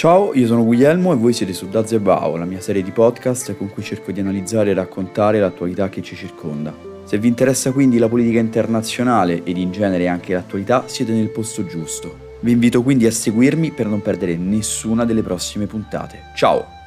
Ciao, io sono Guglielmo e voi siete su Dazebao, la mia serie di podcast con cui cerco di analizzare e raccontare l'attualità che ci circonda. Se vi interessa quindi la politica internazionale ed in genere anche l'attualità, siete nel posto giusto. Vi invito quindi a seguirmi per non perdere nessuna delle prossime puntate. Ciao!